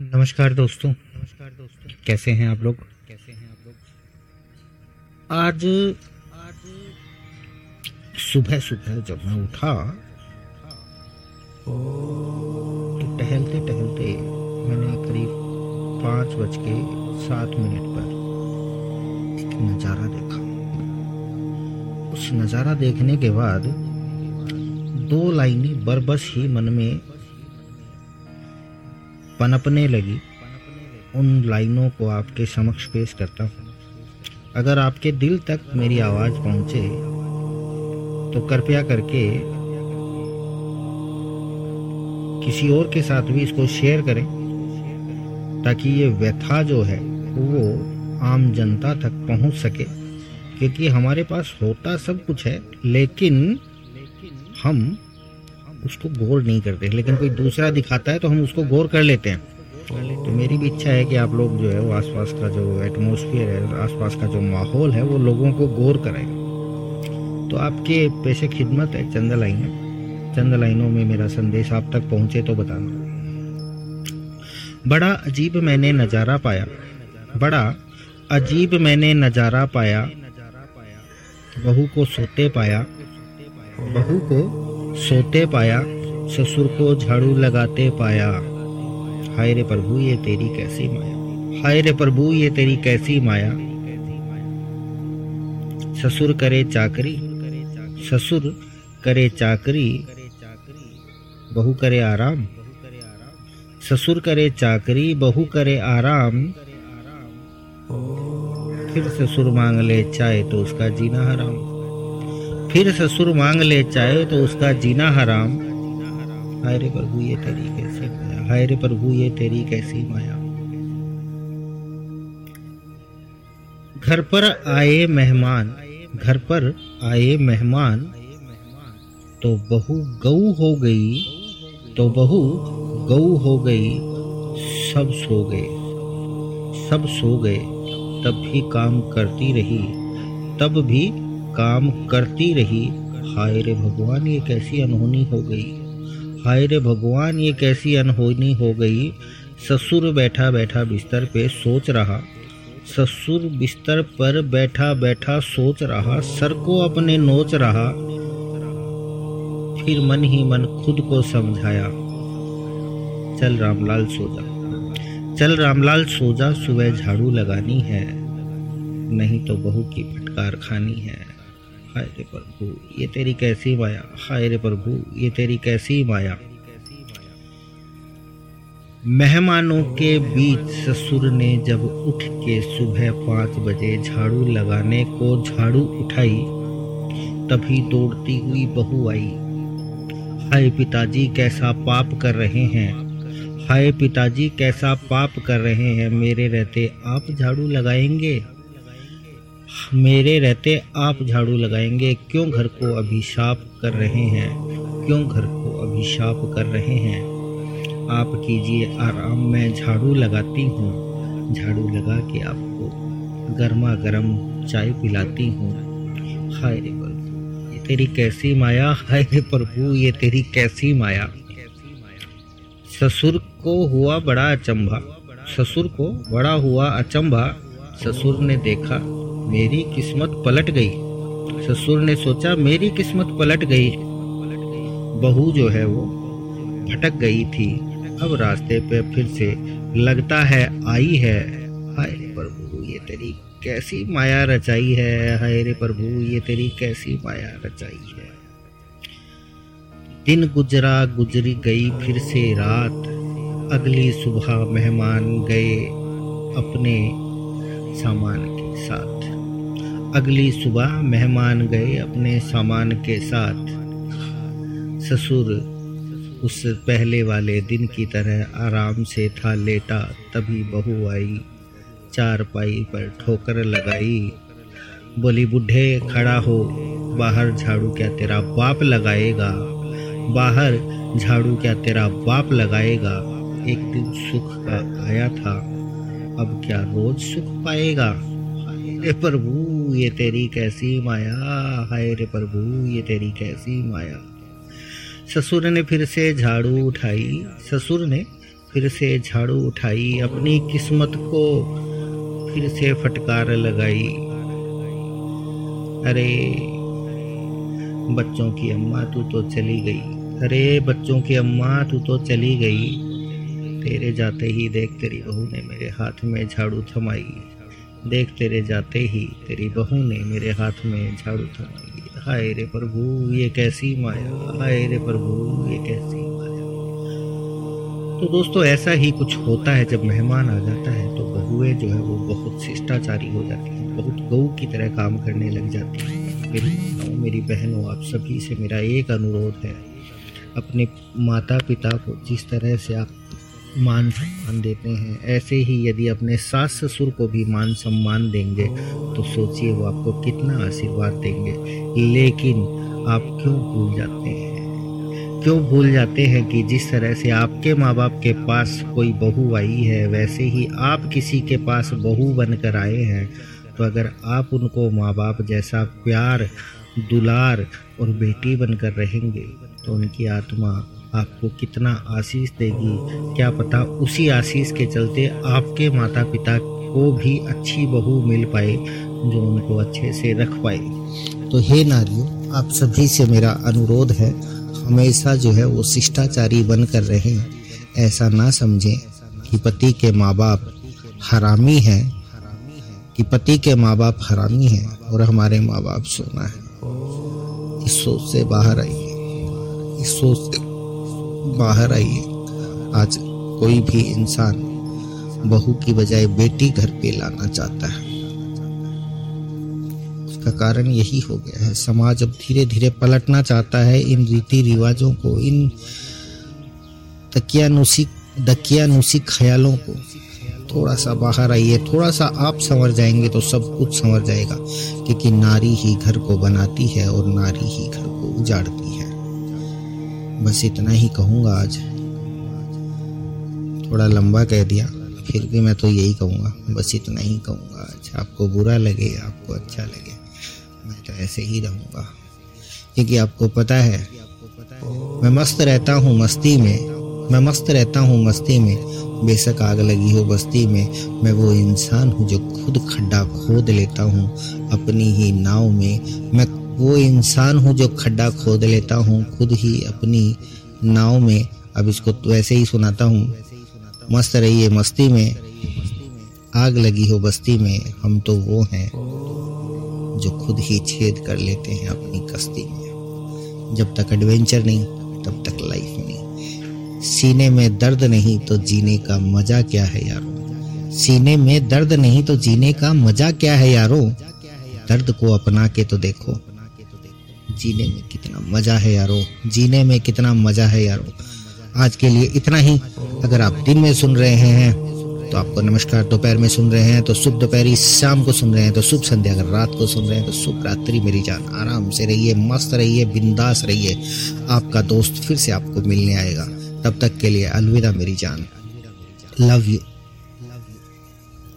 नमस्कार दोस्तों। नमस्कार दोस्तों कैसे हैं आप लोग? कैसे हैं आप लोग आज आज सुबह सुबह जब मैं उठा तो टहलते टहलते मैंने करीब पाँच बज के सात मिनट पर एक नज़ारा देखा। उस नज़ारा देखने के बाद दो लाइनें बरबस ही मन में पनपने लगी। उन लाइनों को आपके समक्ष पेश करता हूँ। अगर आपके दिल तक मेरी आवाज़ पहुँचे तो कृपया करके किसी और के साथ भी इसको शेयर करें, ताकि ये व्यथा जो है, वो आम जनता तक पहुँच सके। क्योंकि हमारे पास होता सब कुछ है, लेकिन हम उसको गौर नहीं करते लेकिन कोई दूसरा दिखाता है तो हम उसको गौर कर लेते हैं। तो मेरी भी इच्छा है कि आप लोग जो है वो आसपास का जो एटमोसफियर है, आसपास का जो माहौल है, वो लोगों को गौर कराए। तो आपके पेशे खिदमत है, चंद लाइनें। चंद लाइनों में मेरा संदेश आप तक पहुँचे तो बताना बड़ा अजीब मैंने नज़ारा पाया। बड़ा अजीब मैंने नज़ारा पाया। बहू को सोते पाया। बहू को सोते पाया, ससुर को झाड़ू लगाते पाया। हाय रे प्रभु, ये तेरी कैसी माया? हाय रे प्रभु, ये तेरी कैसी माया? ससुर करे चाकरी, ससुर करे चाकरी, बहू करे आराम। ससुर करे चाकरी, बहू करे आराम। फिर ससुर मांग ले, चाहे तो उसका जीना हराम। फिर ससुर मांग ले चाहे तो उसका जीना हराम। हाय रे प्रभु, ये तेरी कैसी माया? हाय रे प्रभु, ये तेरी कैसी माया? घर पर आए मेहमान, घर पर आए मेहमान तो बहु गऊ हो गई तो बहु गऊ हो गई, सब सो गए। सब सो गए, तब भी काम करती रही, तब भी काम करती रही। हाय रे भगवान, ये कैसी अनहोनी हो गई। हाय रे भगवान, ये कैसी अनहोनी हो गई। ससुर बैठा बैठा बिस्तर पे सोच रहा। ससुर बिस्तर पर बैठा बैठा सोच रहा। सर को अपने नोच रहा। फिर मन ही मन खुद को समझाया। चल रामलाल सो जा चल रामलाल सो जा सुबह झाड़ू लगानी है। नहीं तो बहू की फटकार खानी है। हाय रे प्रभु, ये तेरी कैसी माया हाय रे प्रभु, ये तेरी कैसी माया। मेहमानों के बीच ससुर ने जब उठ के सुबह पाँच बजे झाड़ू लगाने को झाड़ू उठाई, तभी दौड़ती हुई बहू आई। हाय पिताजी, कैसा पाप कर रहे हैं? हाय पिताजी, कैसा पाप कर रहे हैं? मेरे रहते आप झाड़ू लगाएँगे? मेरे रहते आप झाड़ू लगाएँगे। क्यों घर को अभिशाप कर रहे हैं? क्यों घर को अभिशाप कर रहे हैं? आप कीजिए आराम, मैं झाड़ू लगाती हूँ। झाड़ू लगा के आपको गर्मा गर्म चाय पिलाती हूँ। हाय प्रभु, ये तेरी कैसी माया? हाय प्रभु, ये तेरी कैसी माया? ससुर को हुआ बड़ा अचंभा। ससुर को बड़ा हुआ अचंभा। ससुर ने देखा मेरी किस्मत पलट गई। ससुर ने सोचा, मेरी किस्मत पलट गई। बहू जो है वो भटक गई थी। अब रास्ते पे फिर से लगता है, आई है। हाय प्रभु, ये तेरी कैसी माया रचाई है? हाय रे प्रभु, ये तेरी कैसी माया रचाई है? दिन गुजरा, गुजरी गई, फिर से रात। अगली सुबह मेहमान गए अपने सामान के साथ। अगली सुबह मेहमान गए अपने सामान के साथ। ससुर, उस पहले वाले दिन की तरह आराम से था लेटा, तभी बहू आई चार पाई पर ठोकर लगाई। बोली, बुढ़े, खड़ा हो, बाहर झाड़ू क्या तेरा बाप लगाएगा? बाहर झाड़ू क्या तेरा बाप लगाएगा? एक दिन सुख का आया था, अब क्या रोज सुख पाएगा? रे प्रभु, ये तेरी कैसी माया, हाय रे प्रभु, ये तेरी कैसी माया। ससुर ने फिर से झाड़ू उठाई, ससुर ने फिर से झाड़ू उठाई, अपनी किस्मत को फिर से फटकार लगाई। अरे, बच्चों की अम्मा, तू तो चली गई। अरे, बच्चों की अम्मा, तू तो चली गई। तेरे जाते ही देख तेरी बहू ने मेरे हाथ में झाड़ू थमाई। देख तेरे जाते ही, तेरी बहू ने मेरे हाथ में झाड़ू थमाई हाय रे प्रभु, ये कैसी माया? हाय रे प्रभु, ये कैसी माया? तो दोस्तों, ऐसा ही कुछ होता है जब मेहमान आ जाता है तो बहुएँ जो है वो बहुत शिष्टाचारी हो जाती हैं, बहुत गऊ की तरह काम करने लग जाती हैं। मेरी मेरी बहनों, आप सभी से मेरा एक अनुरोध है। अपने माता पिता को जिस तरह से आप मान सम्मान देते हैं। ऐसे ही यदि अपने सास ससुर को भी मान सम्मान देंगे तो सोचिए वो आपको कितना आशीर्वाद देंगे। लेकिन आप क्यों भूल जाते हैं? क्यों भूल जाते हैं कि जिस तरह से आपके माँ बाप के पास कोई बहू आई है, वैसे ही आप किसी के पास बहू बनकर आए हैं। तो अगर आप उनको माँ बाप जैसा प्यार, दुलार और बेटी बनकर रहेंगे तो उनकी आत्मा आपको कितना आशीष देगी? क्या पता उसी आशीष के चलते आपके माता पिता को भी अच्छी बहू मिल पाए, जो उनको अच्छे से रख पाए। तो हे नारियों आप सभी से मेरा अनुरोध है, हमेशा जो है वो शिष्टाचारी बन कर रहे। ऐसा ना समझें कि पति के माँ बाप हरामी हैं, कि पति के माँ बाप हरामी हैं और हमारे माँ बाप सोना है। इस सोच से बाहर आइए। इस सोच से बाहर आइए आज कोई भी इंसान बहू की बजाय बेटी घर पे लाना चाहता है। उसका कारण यही हो गया है। समाज अब धीरे धीरे पलटना चाहता है इन रीति रिवाजों को, इन तकियानुसी दकियानुसी ख्यालों को। थोड़ा सा बाहर आइए थोड़ा सा आप समझ जाएँगे तो सब कुछ समझ जाएगा, क्योंकि नारी ही घर को बनाती है और नारी ही घर को उजाड़ती है। बस इतना ही कहूँगा आज। थोड़ा लंबा कह दिया, फिर भी मैं तो यही कहूँगा, बस इतना ही कहूँगा आज। आपको बुरा लगे, आपको अच्छा लगे, मैं तो ऐसे ही रहूँगा। क्योंकि आपको पता है, मैं मस्त रहता हूँ मस्ती में, मैं मस्त रहता हूँ मस्ती में। बेशक आग लगी हो बस्ती में, मैं वो इंसान हूँ जो खुद खड्डा खोद लेता हूँ अपनी ही नाव में। मैं वो इंसान हूँ जो खड्डा खोद लेता हूँ, खुद ही अपनी नाव में। अब इसको तो वैसे ही सुनाता हूँ। मस्त रहिए मस्ती में। आग लगी हो बस्ती में। हम तो वो हैं जो खुद ही छेद कर लेते हैं अपनी कश्ती में। जब तक एडवेंचर नहीं, तब तक लाइफ नहीं। सीने में दर्द नहीं तो जीने का मज़ा क्या है यारो? सीने में दर्द नहीं तो जीने का मज़ा क्या है यारो? दर्द को अपना के तो देखो। जीने में कितना मज़ा है यारो, जीने में कितना मज़ा है यारो। आज के लिए इतना ही। अगर आप दिन में सुन रहे हैं तो आपको नमस्कार, दोपहर में सुन रहे हैं तो शुभ दोपहरी, शाम को सुन रहे हैं तो शुभ संध्या। अगर रात को सुन रहे हैं तो शुभ रात्रि। मेरी जान आराम से रहिए, मस्त रहिए, बिंदास रहिए। आपका दोस्त फिर से आपको मिलने आएगा। तब तक के लिए अलविदा मेरी जान। लव यू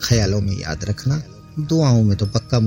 ख्यालों में याद रखना, दुआओं में तो पक्का